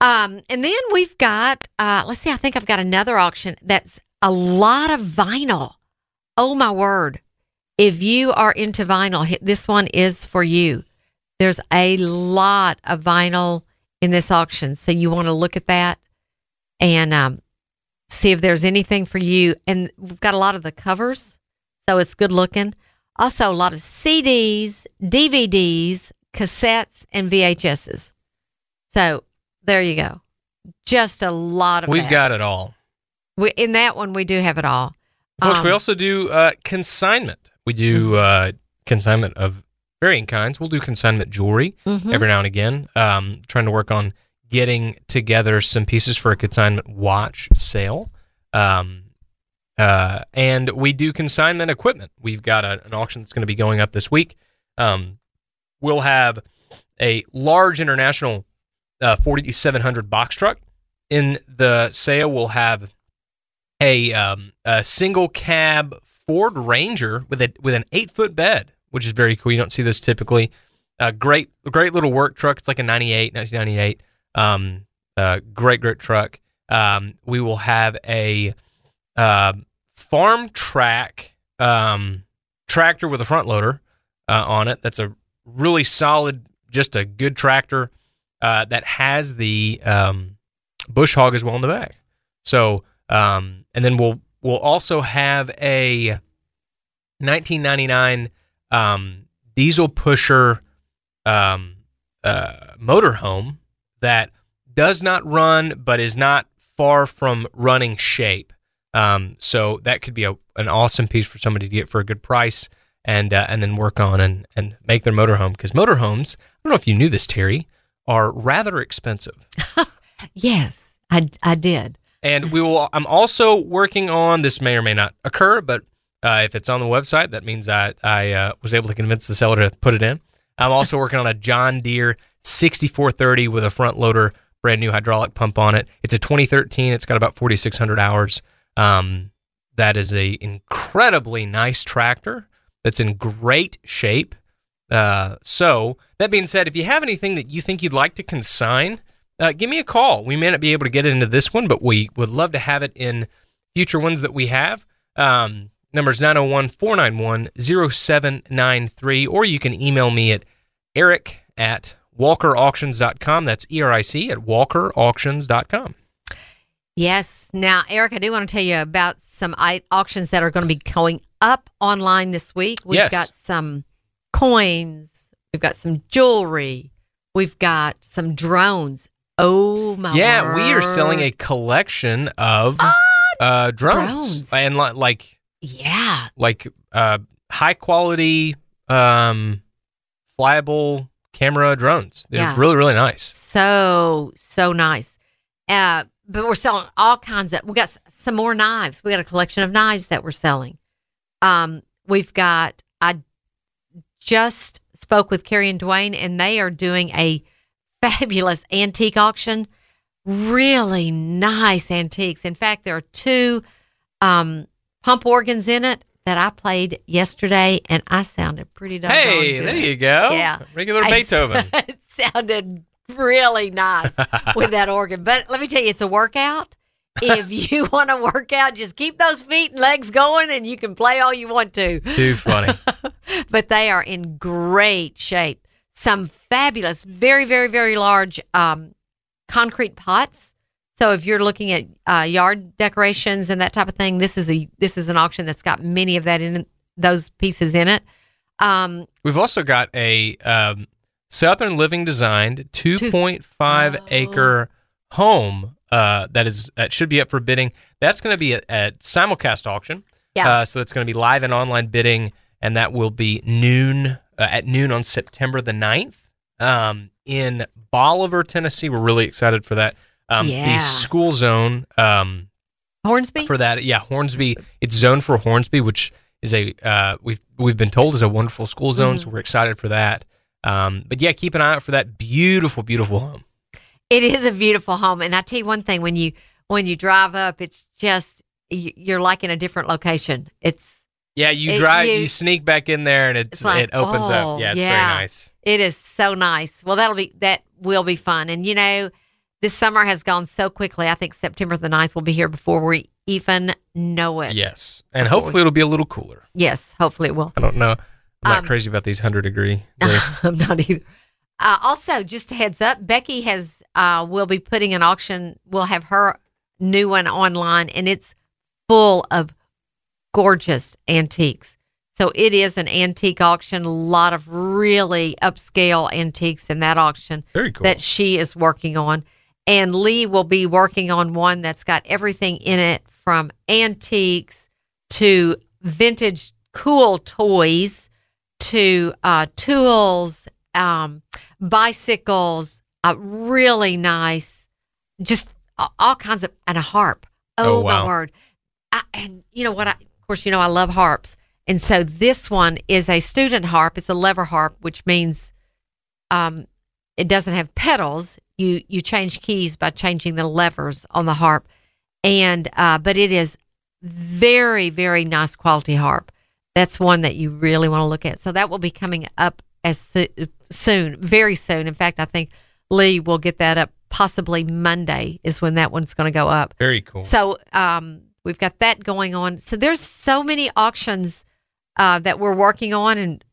Um, and then we've got, uh, let's see, I think I've got another auction that's a lot of vinyl. Oh my word. If you are into vinyl, this one is for you. There's a lot of vinyl in this auction. So you want to look at that and um, see if there's anything for you. And we've got a lot of the covers, so it's good looking. Also, a lot of CDs, DVDs, cassettes, and VHSs. So there you go. Just a lot of We've that. got it all. We, in that one, we do have it all. Folks, we Um, also do uh, consignment. We do uh, consignment of varying kinds. We'll do consignment jewelry mhm. every now and again. Um, trying to work on getting together some pieces for a consignment watch sale. Um, uh, and we do consignment equipment. We've got a, an auction that's going to be going up this week. Um, we'll have a large international uh, 4700 box truck. In the sale, we'll have a, um, a single cab Ford Ranger with a with an eight foot bed, which is very cool. You don't see this typically. Uh, great, great little work truck. It's like a 98, 1998. Um, uh, great, great truck. Um, we will have a uh, farm track um, tractor with a front loader uh, on it. That's a really solid, just a good tractor uh, that has the um, bush hog as well in the back. So, um, and then we'll we'll also have a 1999 um, diesel pusher um, uh, motorhome that does not run, but is not far from running shape. Um, so that could be a, an awesome piece for somebody to get for a good price, and uh, and then work on and and make their motorhome because motorhomes. I don't know if you knew this, Terry, are rather expensive. Yes, I, I did. And we will. I'm also working on this. May or may not occur, but uh, if it's on the website, that means I I uh, was able to convince the seller to put it in. I'm also working on a John Deere 6430 with a front loader, brand new hydraulic pump on it. It's a 2013. It's got about 4,600 hours. Um, that is a incredibly nice tractor that's in great shape. Uh, so that being said, if you have anything that you think you'd like to consign, uh, give me a call. We may not be able to get it into this one, but we would love to have it in future ones that we have. Um, number's 901 491 0793, or you can email me at eric at walkerauctions.com. That's E R I C at walkerauctions.com. Yes. Now, Eric, I do want to tell you about some auctions that are going to be going up online this week. We've Yes. got some coins, we've got some jewelry, we've got some drones. Oh my! God. Yeah, we are selling a collection of uh, drones. drones. and li- like yeah. like uh, high quality um, flyable camera drones. They're Yeah. really really nice. So so nice. Uh, but we're selling all kinds of. We got s- some more knives. We got a collection of knives that we're selling. Um, we've got. I just spoke with Carrie and Dwayne, and they are doing a fabulous antique auction. Really nice antiques. In fact, there are two um, pump organs in it that I played yesterday, and I sounded pretty doggone Hey, good. there you go. Yeah. Regular I- Beethoven. it sounded really nice with that organ. But let me tell you, it's a workout. if you want to work out, just keep those feet and legs going, and you can play all you want to. Too funny. But they are in great shape. Some fabulous, very, very, very large um, concrete pots. So if you're looking at uh, yard decorations and that type of thing, this is a this is an auction that's got many of that in those pieces in it. Um, We've also got a um, Southern Living designed 2.5 Oh. acre home uh, that is that should be up for bidding. That's going to be a, a simulcast auction. Yeah. Uh, so it's going to be live and online bidding, and that will be noon uh, at noon on September the 9th um, in Bolivar, Tennessee. We're really excited for that. Um, Yeah. The school zone um, Hornsby. for that. Yeah, Hornsby. It's zoned for Hornsby, which is a uh, we've we've been told is a wonderful school zone. Mm-hmm. So we're excited for that. Um, but yeah, keep an eye out for that beautiful, beautiful home. It is a beautiful home, and I tell you one thing: when you when you drive up, it's just you're like in a different location. It's Yeah, you It- drive, you- you, sneak back in there, and it's, It's like, it opens oh, up. Yeah, it's yeah. very nice. it is so nice. Well, that'll be that will be fun, and you know, this summer has gone so quickly. I think September the 9th will be here before we even know it. Yes, and hopefully it'll be a little cooler. Yes, hopefully it will. I don't know. I'm not Um, crazy about these hundred degree. days. I'm not either. Uh, also, just a heads up, Becky has uh, will be putting an auction. We'll have her new one online, and it's full of gorgeous antiques. So it is an antique auction. A lot of really upscale antiques in that auction cool. that she is working on. And Lee will be working on one that's got everything in it from antiques to vintage cool toys to uh, tools, um, bicycles, uh, really nice, just all kinds of, and a harp. Oh, Oh, wow. my word. I, and you know what? I, course, you know, I love harps. And so this one is a student harp. It's a lever harp, which means um, it doesn't have pedals. You you change keys by changing the levers on the harp, and uh, but it is very very nice quality harp. That's one that you really want to look at. So that will be coming up as soo- soon, very soon. In fact, I think Lee will get that up possibly Monday is when that one's going to go up. very cool. So um, we've got that going on. So there's so many auctions uh, that we're working on, and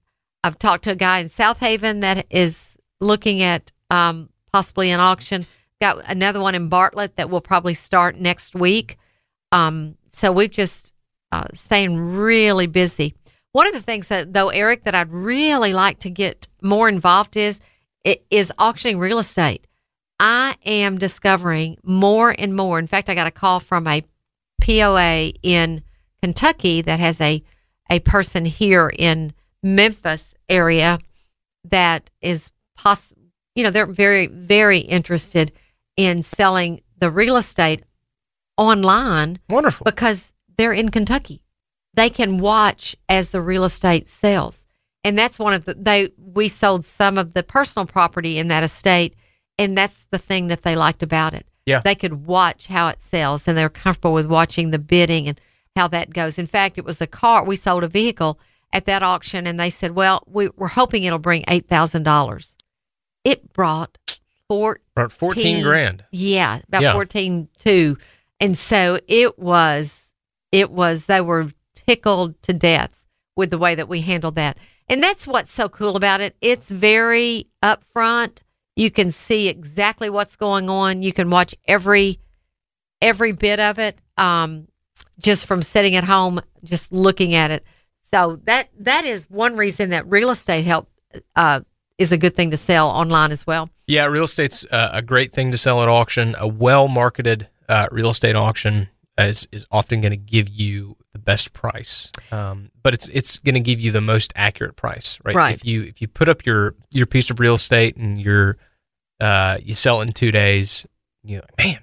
I've talked to a guy in Southaven that is looking at um, possibly an auction. Got another one in Bartlett that will probably start next week. Um, so we've just uh, staying really busy. One of the things that, though, Eric, that I'd really like to get more involved is is auctioning real estate. I am discovering more and more. In fact, I got a call from a POA in Kentucky that has a a person here in Memphis area that is poss you know they're very very interested in selling the real estate online Wonderful. because they're in Kentucky. They can watch as the real estate sells. And that's one of the they we sold some of the personal property in that estate and that's the thing that they liked about it. Yeah. They could watch how it sells and they're comfortable with watching the bidding and how that goes. In fact, it was a car we sold a vehicle at that auction and they said, "Well, we, we're hoping it'll bring $8,000." It brought four About fourteen grand. yeah, about Yeah. fourteen two, and so it was. It was. They were tickled to death with the way that we handled that, and that's what's so cool about it. It's very upfront. You can see exactly what's going on. You can watch every every bit of it, um, just from sitting at home, just looking at it. So that that is one reason that real estate help uh, is a good thing to sell online as well. Yeah, real estate's uh, a great thing to sell at auction. A well marketed uh, real estate auction is is often going to give you best price, um, but it's it's going to give you the most accurate price, right? Right. If you if you put up your your piece of real estate and you're uh, you sell it in two days, you're like, man,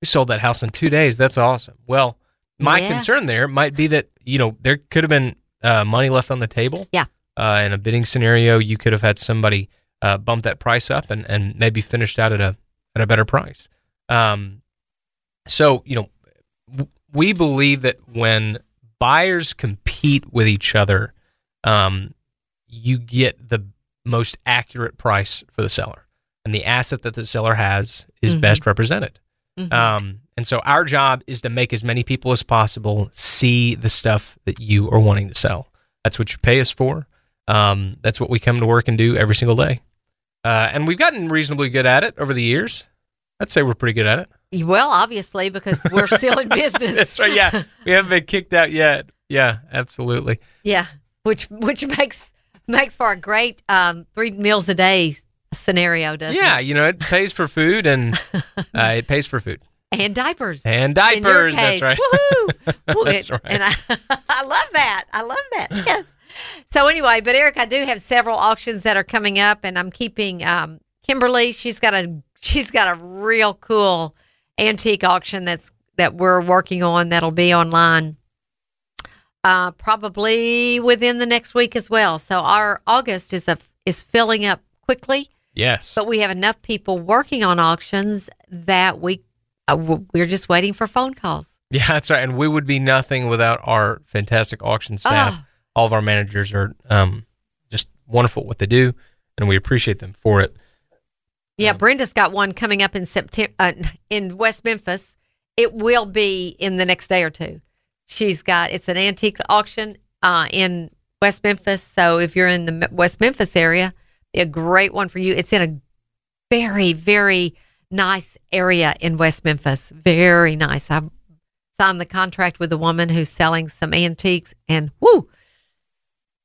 we sold that house in two days. That's awesome. Well, my Yeah. concern there might be that you know there could have been uh, money left on the table. Yeah. Uh, in a bidding scenario, you could have had somebody uh, bump that price up and, and maybe finished out at a at a better price. Um, so you know, w- we believe that when buyers compete with each other, um, you get the most accurate price for the seller, and the asset that the seller has is Mhm. best represented. Mhm. Um, and so our job is to make as many people as possible see the stuff that you are wanting to sell. That's what you pay us for. Um, that's what we come to work and do every single day. Uh, and we've gotten reasonably good at it over the years. I'd say we're pretty good at it. Well, obviously, because we're still in business. That's right. Yeah, we haven't been kicked out yet. Yeah, absolutely. Yeah, which which makes makes for a great um, three meals a day scenario, doesn't Yeah, it? Yeah, you know, it pays for food and uh, it pays for food And diapers. and diapers. That's right. Woohoo! That's And- right. And I, I love that. I love that. Yes. So anyway, but Eric, I do have several auctions that are coming up, and I'm keeping um, Kimberly. She's got a she's got a real cool antique auction that's that we're working on that'll be online. Uh, probably within the next week as well. So our August is a is filling up quickly. Yes. But we have enough people working on auctions that we uh, we're just waiting for phone calls. Yeah, that's right. And we would be nothing without our fantastic auction staff. Oh. All of our managers are um, just wonderful at what they do, and we appreciate them for it. Yeah, Um, Brenda's got one coming up in September uh, in West Memphis. It will be in the next day or two. She's got it's an antique auction uh, in West Memphis. So if you're in the West Memphis area, be a great one for you. It's in a very very nice area in West Memphis. Very nice. I signed the contract with a woman who's selling some antiques, and whoo,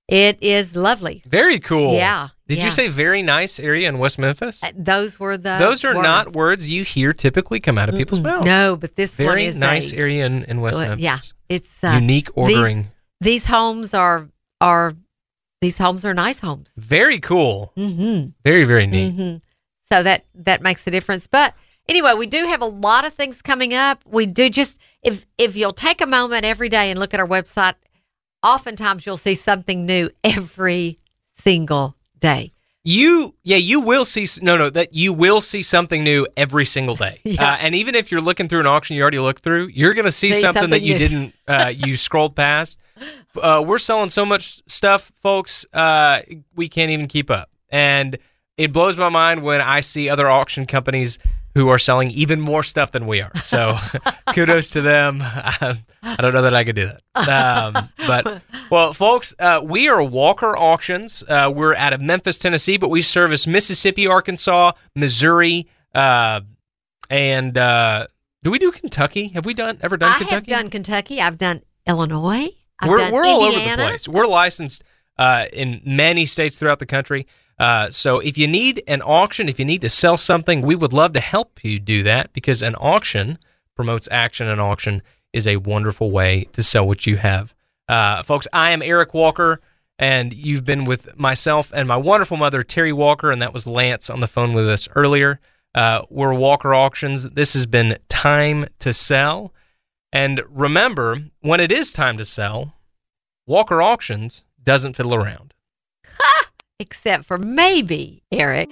it is lovely. Very cool. Yeah, Did yeah. you say very nice area in West Memphis? Uh, Those were the Those are not words. words you hear typically come out of people's mouths. No, but this one Very is nice a, area in, in West uh, Memphis. Yeah, it's uh, Unique ordering. These, these homes are are these homes are nice homes. Very cool. Mm-hmm. Very, very neat. Mm-hmm. So that that makes a difference. But anyway, we do have a lot of things coming up. We do just if if you'll take a moment every day and look at our website, oftentimes you'll see something new every single day. You, yeah, you will see. No, no, that you will see something new every single day. Yeah. Uh, and even if you're looking through an auction you already looked through, you're going to see See something, that something you new. didn't, uh, you scrolled past. Uh, we're selling so much stuff, folks. Uh, we can't even keep up, and it blows my mind when I see other auction companies who are selling even more stuff than we are. So, kudos to them. I, I don't know that I could do that. Um, but well, folks, uh, we are Walker Auctions. Uh, we're out of Memphis, Tennessee, but we service Mississippi, Arkansas, Missouri, uh, and uh, do we do Kentucky? Have we done ever done I Kentucky? have done Kentucky. I've done Illinois. I've we're done we're all over the place. We're licensed uh, in many states throughout the country. Uh, so if you need an auction, if you need to sell something, we would love to help you do that because an auction promotes action. An auction is a wonderful way to sell what you have. Uh, folks, I am Eric Walker, and you've been with myself and my wonderful mother, Terry Walker, and that was Lance on the phone with us earlier. Uh, we're Walker Auctions. This has been Time to Sell. And remember, when it is time to sell, Walker Auctions doesn't fiddle around. Except for maybe Eric.